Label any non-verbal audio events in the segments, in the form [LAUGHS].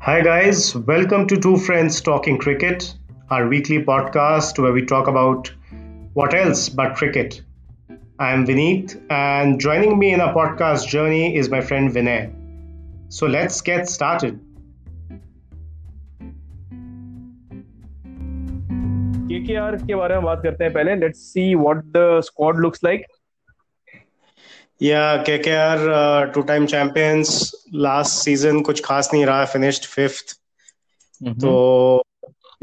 Hi, guys. Welcome to Two Friends Talking Cricket, our weekly podcast where we talk about what else but cricket. I am Vineet, and joining me in our podcast journey is my friend Vinay. So let's get started. KKR के बारे में बात करते हैं पहले let's see what the squad looks like Yeah, KKR, uh, two-time champions. Last season कुछ खास नहीं रहा, finished fifth. तो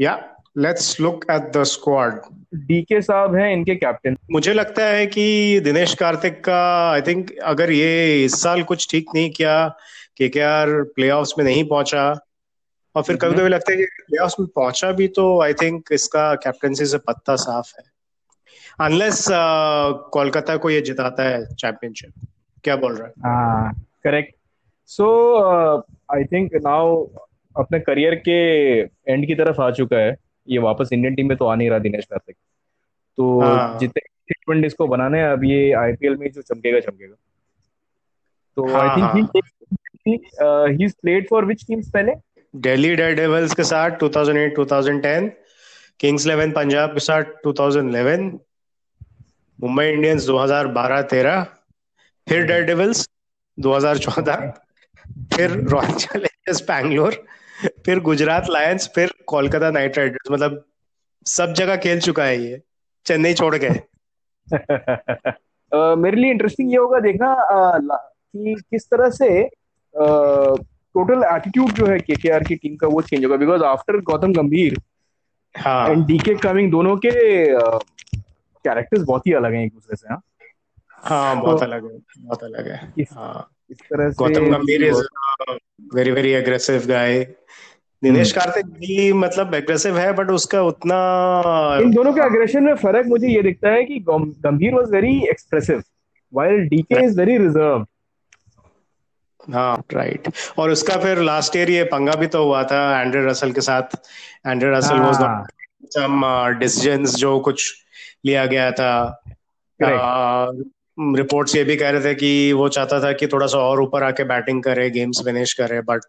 yeah, let's look at the squad. DK साहब हैं इनके कैप्टन मुझे लगता है कि दिनेश कार्तिक का आई थिंक अगर ये इस साल कुछ ठीक नहीं किया के के केकेआर प्लेऑफ्स में नहीं पहुँचा और फिर कभी कभी लगता है कि प्लेऑफ्स में पहुँचा भी तो आई थिंक इसका कैप्टनसी से पत्ता साफ़ है अनलेस कोलकाता को ये जिताता है चैंपियनशिप क्या बोल रहा है? हाँ correct so I think now अपने करियर के एंड की तरफ़ आ चुका है. ये वापस इंडियन टीम में तो आ नहीं रहा दिनेश कार्तिक. तो हाँ। जितने ट्वेंटी को बनाने अब ये आईपीएल में जो चमकेगा चमकेगा. तो I think he. He played for which teams पहले? दिल्ली डेयरडेविल्स के साथ 2008 2010 किंग्स इलेवन पंजाब के साथ 2011 मुंबई इंडियंस 2012 13 फिर डेयरडेविल्स 2014 फिर रॉयल चैलेंजर्स बैंगलोर फिर गुजरात लायंस फिर कोलकाता नाइट राइडर्स मतलब सब जगह खेल चुका है ये। चेन्नई छोड़ के। [LAUGHS] मेरे लिए इंटरेस्टिंग ये होगा देखना कि किस तरह से टोटल एटीट्यूड जो है केकेआर की टीम का वो चेंज होगा बिकॉज़ आफ्टर गौतम गंभीर एंड डीके कमिंग दोनों के कैरेक्टर्स बहुत ही अलग हैं एक दूसरे से हाँ। हाँ बहुत तो- अलग है बहुत अलग है इस, हाँ। इस तरह से Gautam Gambhir is very very aggressive guy Dinesh Karthik भी मतलब एग्रेसिव है बट उसका उतना इन दोनों के अग्रेशन में फ़र्क मुझे ये दिखता है कि Gambhir was very expressive while DK is very reserved हाँ। राइट और उसका फिर लास्ट ईयर ये पंगा भी तो हुआ था एंड्रे रसल के साथ। Andre Russell was. Not some decisions जो कुछ लिया गया था। रिपोर्ट्स ये भी कह रहे थे कि वो चाहता था कि थोड़ा सा और ऊपर आके बैटिंग करे गेम्स फिनिश करे बट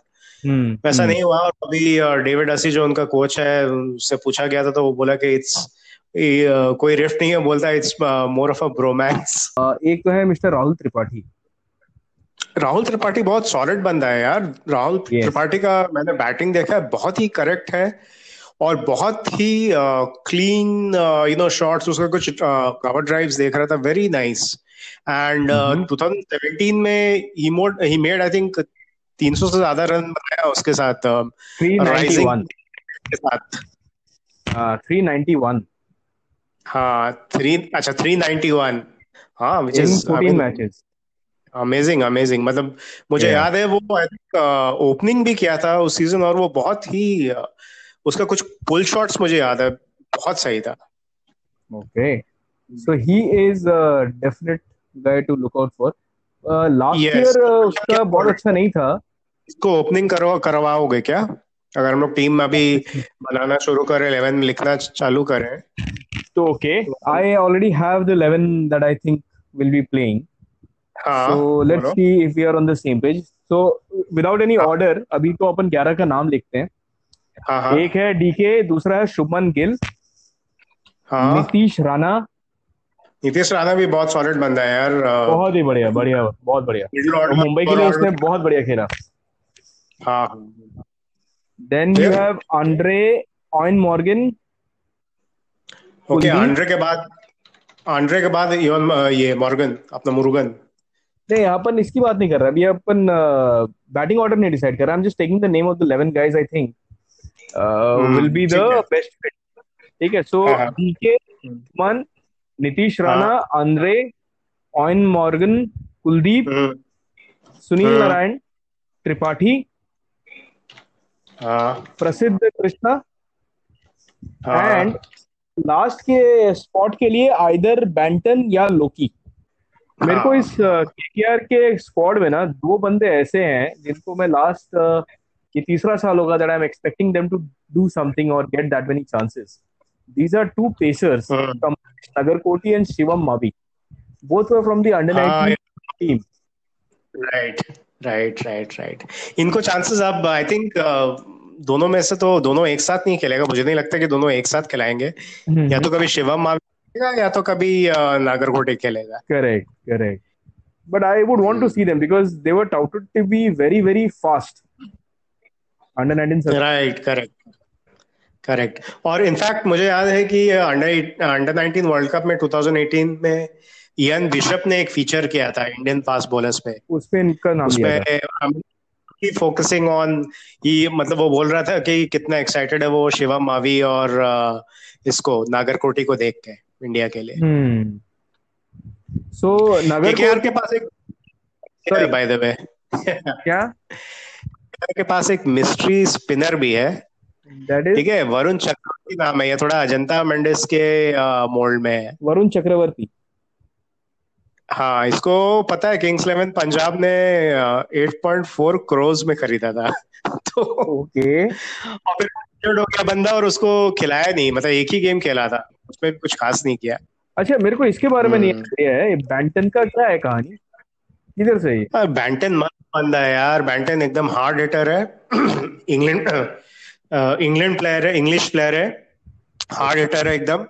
वैसा नहीं हुआ। और अभी डेविड असी जो उनका कोच है उससे पूछा गया था तो वो बोला कि इट्स कोई रिफ्ट नहीं है बोलता it's more of a bromance एक तो है मिस्टर राहुल त्रिपाठी। राहुल त्रिपाठी बहुत सॉलिड बंदा है यार। राहुल Yes. त्रिपाठी का मैंने बैटिंग देखा है बहुत ही करेक्ट है और बहुत ही क्लीन यू नो शॉट्स उसका कुछ कवर ड्राइव्स देख रहा था वेरी नाइस एंड Mhm. 2017 में ही मोड ही मेड आई थिंक 300 से ज़्यादा रन बनाया उसके साथ uh, 391 के साथ। हाँ 391 हाँ थ्री अच्छा 391 हाँ which is 14 matches amazing amazing मतलब मुझे Yeah. याद है वो आई थिंक ओपनिंग भी किया था उस सीज़न और वो बहुत ही uh, उसका कुछ पुल शॉट्स मुझे याद है बहुत सही था Okay. So he is a definite guy to look out for. Uh, last Yes. year uh, उसका बहुत अच्छा नहीं था इसको ओपनिंग करो करवाओगे क्या अगर हम लोग टीम में अभी बनाना शुरू करें 11 में लिखना चालू करें तो okay. I already have the 11 that I think will be playing. हाँ So let's बोलो। see if we are on the same page. So without any order, अभी तो अपन 11 का नाम लिखते हैं। हाँ हाँ। एक है डीके दूसरा है शुभमन गिल हाँ। नीतीश राणा। नीतीश राणा भी बहुत सॉलिड बंदा है यार बहुत ही बढ़िया बढ़िया बहुत बढ़िया। मुंबई के लिए उसने बहुत बढ़िया खेला। हाँ। Then you have Andre Eoin Morgan okay Andre के बाद आंड्रे के बाद ये मॉर्गन अपना मुरुगन नहीं अपन इसकी बात नहीं कर रहे। अभी अपन बैटिंग ऑर्डर नहीं डिसाइड कर रहे। I am just taking the name of the 11 guys I think will be the है। बेस्ट फिट ठीक है सो। डीके मन Nitish Rana Andre Eoin Morgan Kuldeep Sunil. Narayan Tripathi Prasidh Krishna and last के spot के लिए either Banton या लोकी मेरे को हाँ। इस केकेआर के स्क्वाड में ना दो बंदे ऐसे हैं जिनको मैं लास्ट ये तीसरा साल होगा that I am expecting them to do something और get that many chances these are two pacers hmm. Nagarkoti and Shivam Mavi both were from the under हाँ, 19 team right right right right इनको chances अब I think दोनों में से तो दोनों एक साथ नहीं खेलेगा। मुझे नहीं लगता कि दोनों एक साथ खिलाएँगे। हम्म, या तो कभी शिवम मावी खेलेगा या तो कभी नागरकोटे खेलेगा correct correct but I would want to see them because they were touted to be very very fast. Under 19 circuit. Right correct correct और इनफैक्ट मुझे याद है कि अंडर अंडर 19 वर्ल्ड कप में 2018 में इयन बिशप ने एक फीचर किया था इंडियन फास्ट बॉलर्स पे। उस पे इनका नाम उसमें फोकसिंग ऑन ये मतलब वो बोल रहा था कि कितना एक्साइटेड है वो शिवम मावी और इसको नागरकोटी को देख के। इंडिया के लिए। हम्म। सो नगर केकेआर के पास एक. बाय द वे क्या? के पास एक मिस्ट्री स्पिनर भी है। ठीक है वरुण चक्रवर्ती नाम है ये थोड़ा अजंता मेंडिस के मोल्ड में है। वरुण चक्रवर्ती। हाँ इसको पता है किंग्स इलेवन पंजाब ने एट पॉइंट फोर क्रोज में खरीदा था। तो ओके [LAUGHS] और फिर हो गया बंदा और उसको खिलाया नहीं मतलब एक ही गेम खेला था। उसमें भी कुछ खास नहीं किया। अच्छा मेरे को इसके बारे में नहीं हम्म। आइडिया है। बैंटन का क्या है कहानी? किधर से है। बैंटन मस्त बंदा है यार। बैंटन एकदम हार्ड हिटर है। इंग्लैंड इंग्लैंड प्लेयर है इंग्लिश प्लेयर है। हार्ड हिटर है एकदम।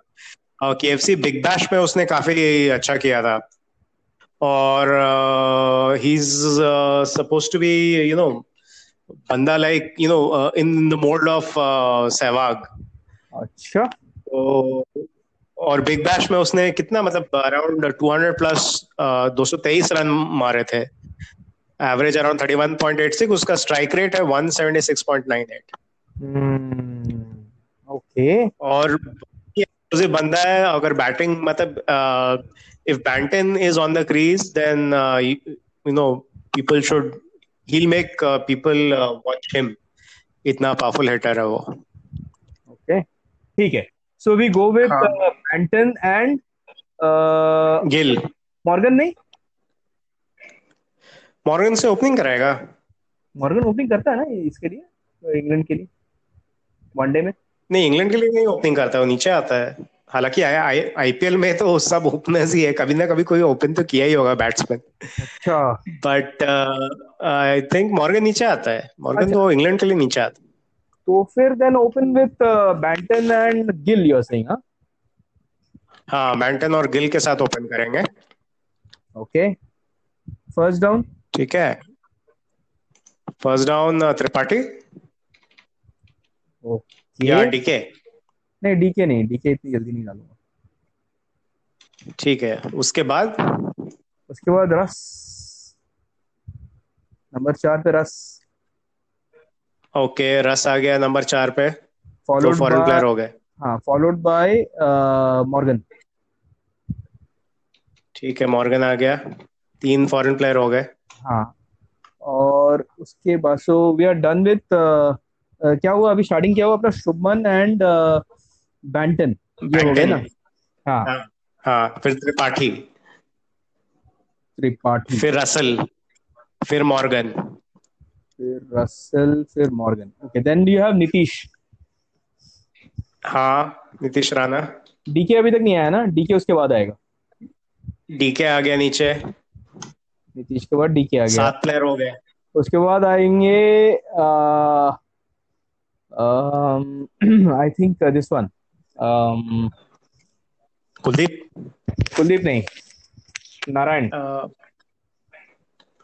केएफसी बिग बैश में उसने काफ़ी अच्छा किया था। और he is suppose to be you know बंदा like you know in the mould of Sehwag. अच्छा। तो और बिग बैश में उसने कितना मतलब अराउंड 200 प्लस दो सौ तेईस रन मारे थे। एवरेज अराउंड 31.86 उसका स्ट्राइक रेट है 176.98 हम्म ओके। और ये बंदा है अगर बैटिंग मतलब if Banton is on the crease then you know people should he make people watch him इतना पावरफुल हिटर है वो। Okay okay. ठीक है। सो वी गो विद हाँ। एंड गिल मॉर्गन नहीं? मॉर्गन से ओपनिंग कराएगा। मॉर्गन ओपनिंग करता है ना इसके लिए? इंग्लैंड के लिए? वनडे में? नहीं इंग्लैंड के लिए नहीं ओपनिंग करता वो नीचे आता है। हालाँकि आईपीएल में तो सब ओपनर्स ही है। कभी ना कभी कोई ओपन तो किया ही होगा बैट्समैन अच्छा। बट आई थिंक मॉर्गन नीचे आता है। मॉर्गन अच्छा। तो इंग्लैंड के लिए नीचे आता है। तो फिर then open with Banton and Gill you are saying हाँ हाँ बैंटन और गिल के साथ ओपन करेंगे। ओके फ़र्स्ट डाउन ठीक है। First down Tripathi. या डीके नहीं डीके नहीं डीके इतनी जल्दी नहीं डालूँगा। ठीक है उसके बाद? उसके बाद रस। नंबर चार पे रस। ओके रस आ गया नंबर चार पे। फॉलोड फॉरेन प्लेयर हो गए। हाँ फॉलोड बाय मॉर्गन ठीक है मॉर्गन आ गया। तीन फॉरेन प्लेयर हो गए। हाँ और उसके बाद so we are done with क्या हुआ अभी? स्टार्टिंग क्या हुआ? अपना शुभमन एंड बैंटन ये हो गए ना? हाँ। हाँ हाँ फिर त्रिपाठी। त्रिपाठी। फिर रसल। फिर मॉर्गन फिर रसल फिर Morgan. Okay then you have Nitish हाँ नीतीश राणा डीके अभी तक नहीं आया ना? डीके उसके बाद आएगा। डीके आ गया नीचे। नीतीश के बाद डीके आ गया। सात प्लेयर हो गए। उसके बाद आएँगे I think this one Kuldeep. Kuldeep नहीं नारायण। अ,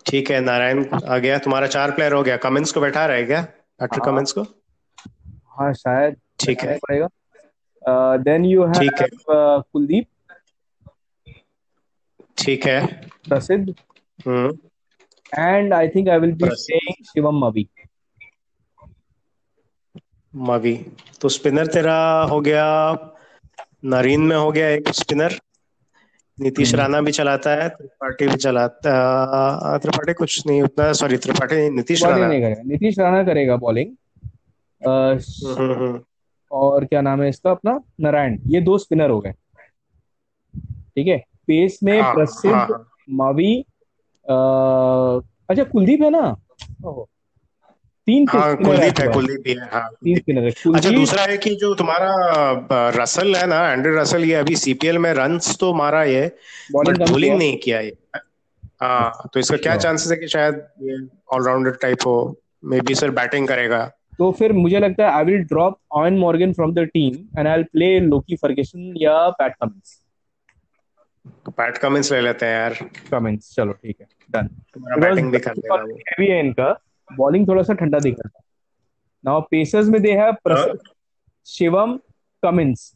ठीक है नारायण आ गया। तुम्हारा चार प्लेयर हो गया। कमिंस को बैठा रहे क्या? पैट्रिक हाँ। कमिंस को? हाँ शायद ठीक है। पड़ेगा। देन यू हैव ठीक है। कुलदीप। ठीक है। Prasidh. Hmm. And I think I will be. Playing Shivam Mavi. Mavi. तो स्पिनर तेरा हो गया। नरीन में हो गया एक स्पिनर नीतीश हम्म। राणा भी चलाता है त्रिपाठी भी चलाता त्रिपाठी कुछ नहीं उतना सॉरी त्रिपाठी नीतीश राणा। नहीं करेगा नीतीश राणा करेगा बॉलिंग हम्म, हम्म। और क्या नाम है इसका अपना? नारायण ये दो स्पिनर हो गए। ठीक है पेस में हाँ, प्रसिद्ध हाँ, मवी अ, अच्छा कुलदीप है ना? ओहो, तीन हाँ कुलदीप है कुलदीप है हाँ तीन। स्पिनर है अच्छा दूसरा है कि जो तुम्हारा रसल है ना एंड्रे रसल ये अभी सीपीएल में रन्स तो मारा ये बॉलिंग बट बॉलिंग नहीं किया ये। हाँ तो इसका क्या चांसेस है कि शायद ये ऑलराउंडर टाइप हो? मे बी सर बैटिंग करेगा। तो फिर मुझे लगता है I will drop on Morgan from the team and I will play Lockie Ferguson या पैट कमिंस पैट कमिंस ले लेते हैं यार। कमिंस चलो ठीक है डन बैटिंग भी कर देगा वो। हैवी है इनका। बॉलिंग थोड़ा सा ठंडा दिख रहा है नाउ पेसर्स में they have Shivam Cummins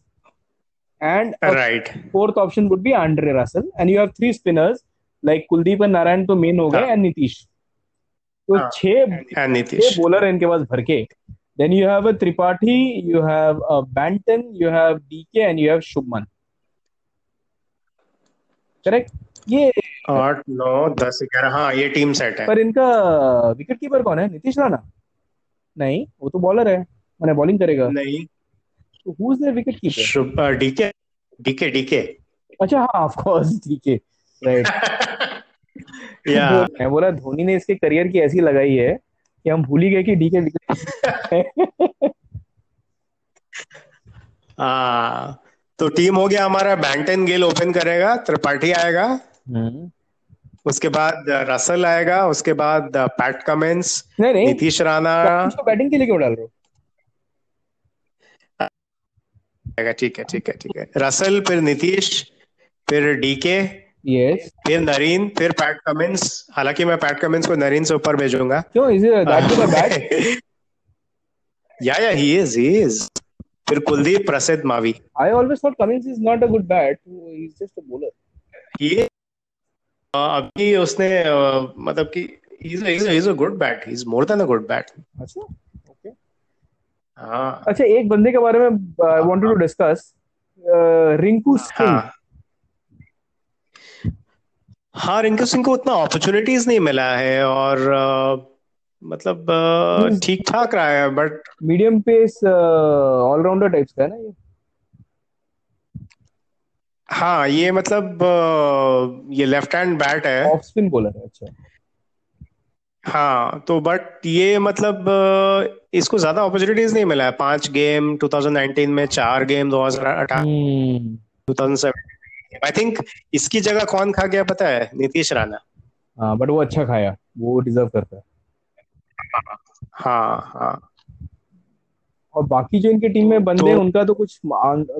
and a right fourth option would be Andre Russell and you have three spinners like Kuldeep and Narayan तो मेन हो गए हाँ। and नीतीश तो हाँ। छह एंड छह बॉलर है इनके पास भर के then you have a Tripathi you have a Banton you have DK and you have Shubman correct ये आठ नौ दस ग्यारह हाँ ये टीम सेट है। पर इनका विकेट कीपर कौन है? नीतीश राणा? नहीं वो तो बॉलर है। मैंने बॉलिंग करेगा। नहीं। तो who is the wicket keeper DK DK DK अच्छा हाँ ऑफ़ कोर्स है राइट या मैं बोला धोनी ने इसके करियर की ऐसी लगाई है कि हम भूल ही गए कि डीके विकेट हाँ तो टीम हो गया हमारा। बैंटन गिल ओपन करेगा त्रिपाठी आएगा। उसके बाद रसल आएगा उसके बाद पैट कमिंस नहीं नहीं। नीतीश राणा बैटिंग के लिए क्यों डाल रहे हो? आएगा ठीक है ठीक है ठीक है। रसल फिर नीतीश फिर डीके यस फिर नरीन फिर पैट कमिंस हालाँकि मैं पैट कमिंस को नरीन से ऊपर भेजूँगा। क्यों? इज़ दैट गुड बैट या या ही इज़ ही इज़ फिर Kuldeep Prasidh Mavi. I always thought Cummins is not a good bat he is just a bowler uh, अभी उसने मतलब कि a good bat. He's more than a good bat. अच्छा okay हाँ. अच्छा एक बंदे के बारे में I wanted to discuss Rinku Singh. हाँ हाँ रिंकू सिंह को उतना अपॉर्चुनिटीज़ नहीं मिला है और अ, मतलब Hmm. ठीक ठाक रहा है but medium pace allrounder types का है ना ये? हाँ ये मतलब ये लेफ़्ट हैंड बैट है। ऑफ़ स्पिन बॉलर है अच्छा। हाँ तो बट ये मतलब इसको ज़्यादा अपॉर्चुनिटीज़ नहीं मिला है। पाँच गेम 2019 में चार गेम 2018 हम्म। 2017 आई थिंक इसकी जगह कौन खा गया पता है? नीतीश राणा। हाँ बट वो अच्छा खाया। वो डिजर्व करता है। हाँ हाँ। और बाकी जो इनके टीम में बंदे हैं तो- उनका तो कुछ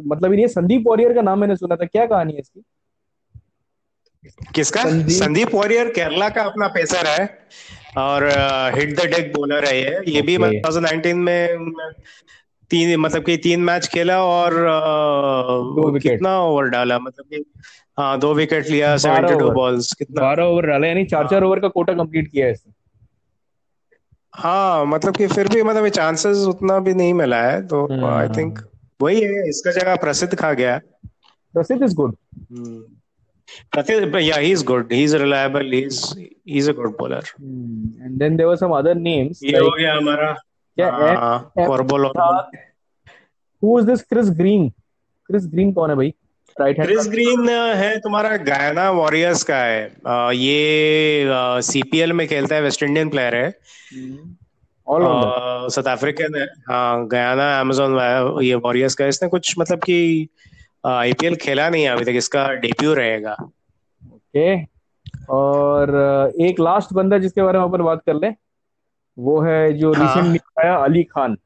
मतलब ये संदीप वॉरियर का नाम मैंने सुना था क्या कहानी है इसकी? किसका? संदीप- संदीप वॉरियर केरला का अपना पेसर है और हिट द डेक बॉलर है ये। ये भी Okay. 2019 में तीन मतलब कि तीन मैच खेला और दो विकेट। कितना ओवर डाला? मतलब कि हाँ दो विकेट लिया बारह 72 ओवर। बॉल्स कितना? बारह ओवर डाला यानी चार चार ओवर का कोटा कंप्लीट किया है इसने। हाँ मतलब कि फिर भी मतलब चांसेस उतना भी नहीं मिला है तो हम्म। आई थिंक वही है इसका जगह प्रसिद्ध खा गया Prasidh is good. Hmm. Prasidh yeah he's good he's reliable he's he's a good bowler and then there were some other names ये हो गया हमारा। क्या है हाँ कॉर्बोल who is this Chris Green Chris Green कौन है भाई? राइट हैंड क्रिस ग्रीन है तुम्हारा गयाना वॉरियर्स का है। अ, ये सीपीएल में खेलता है वेस्ट इंडियन प्लेयर है। साउथ अफ्रीकन है। हाँ गयाना अमेजोन ये वॉरियर्स का इसने कुछ मतलब कि आईपीएल खेला नहीं है अभी तक। इसका डेब्यू रहेगा। ओके और uh, एक लास्ट बंदा जिसके बारे में अपन बात कर ले वो है जो हाँ। रिसेंटली आया अली खान।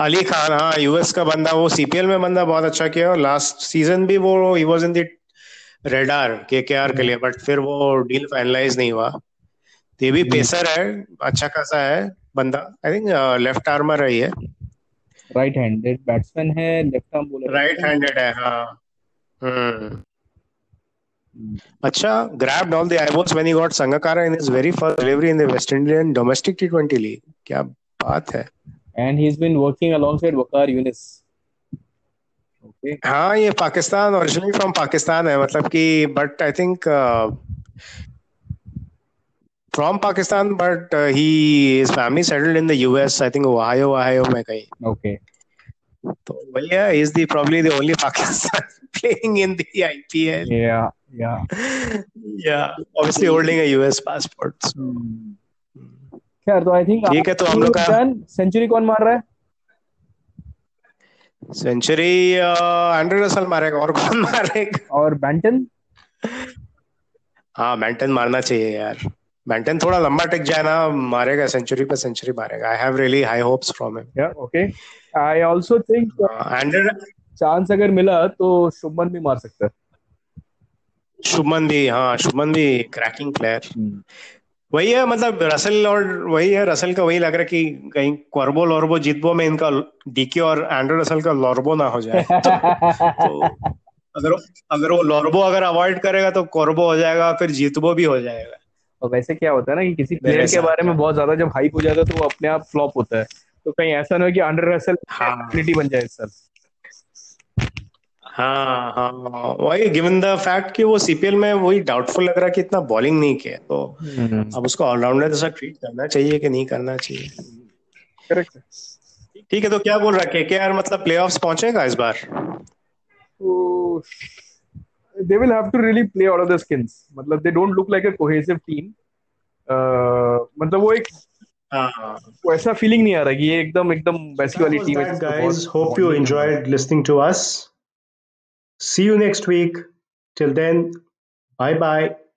अली खान हाँ यूएस का बंदा वो सीपीएल में बंदा बहुत अच्छा किया और लास्ट सीज़न भी वो ही was in the radar KKR के लिए बट फिर वो डील फाइनलाइज नहीं हुआ। तो ये भी। पेसर है अच्छा खासा है बंदा आई थिंक लेफ़्ट आर्मर है ये राइट हैंडेड बैट्समैन है left arm bowler right handed है हाँ। हम्म अच्छा grabbed all the eyeballs when he got Sangakkara in his very first delivery in the West Indian domestic T20 league. क्या बात है। and he's been working alongside Waqar Yunis. Okay. हाँ ये Pakistan originally from Pakistan है मतलब कि but I think from Pakistan but he is family settled in the US I think Ohio Ohio में कहीं Okay. तो वही है he is the probably the only [LAUGHS] Pakistan playing in the IPL Yeah. Yeah. [LAUGHS] yeah obviously holding a US passport so, खैर तो I think ठीक है, तो हम लोग का- सेंचुरी कौन मार रहा है? सेंचुरी एंड्रे रसल मारेगा और कौन [LAUGHS] मारेगा? और बैंटन हाँ मैंटन मारना चाहिए यार। मैंटन थोड़ा लंबा टिक जाए ना मारेगा सेंचुरी पे सेंचुरी मारेगा। I have really high hopes from him या okay I also think Andre chance अगर मिला तो शुभमन भी मार सकता है। शुभमन भी हाँ शुभमन भी क्रैकिंग प्लेयर वही है मतलब रसल और वही है रसल का वही लग रहा है कि कहीं कॉर्बो लॉर्बो जीतबो में इनका डीके और एंड्रो रसल का लॉर्बो ना हो जाए। [LAUGHS] तो अगर अगर वो लॉर्बो अगर अवॉइड करेगा तो कॉर्बो हो जाएगा फिर जीतबो भी हो जाएगा। और वैसे क्या होता है ना कि किसी प्लेयर के बारे में बहुत ज़्यादा जब हाइप हो जाता है तो वो अपने आप फ्लॉप होता है। तो कहीं ऐसा ना हो कि अंडर रसल हाँ। बन जाए सर हाँ हाँ। वही गिवन द फैक्ट कि वो सीपीएल में वही डाउटफुल लग रहा कि इतना बॉलिंग नहीं किया तो हम्म। अब उसको ऑलराउंडर जैसा ट्रीट करना चाहिए कि नहीं करना चाहिए? करेक्ट ठीक है तो क्या बोल रहा है? के मतलब प्लेऑफ्स पहुंचेगा इस बार? They will have to really play out of the skins मतलब they don't look like a cohesive team मतलब वो एक वैसा फीलिंग नहीं आ रहा कि ये एकदम एकदम वैसी वाली टीम है guys hope you enjoyed listening to us See you next week. Till then, bye bye.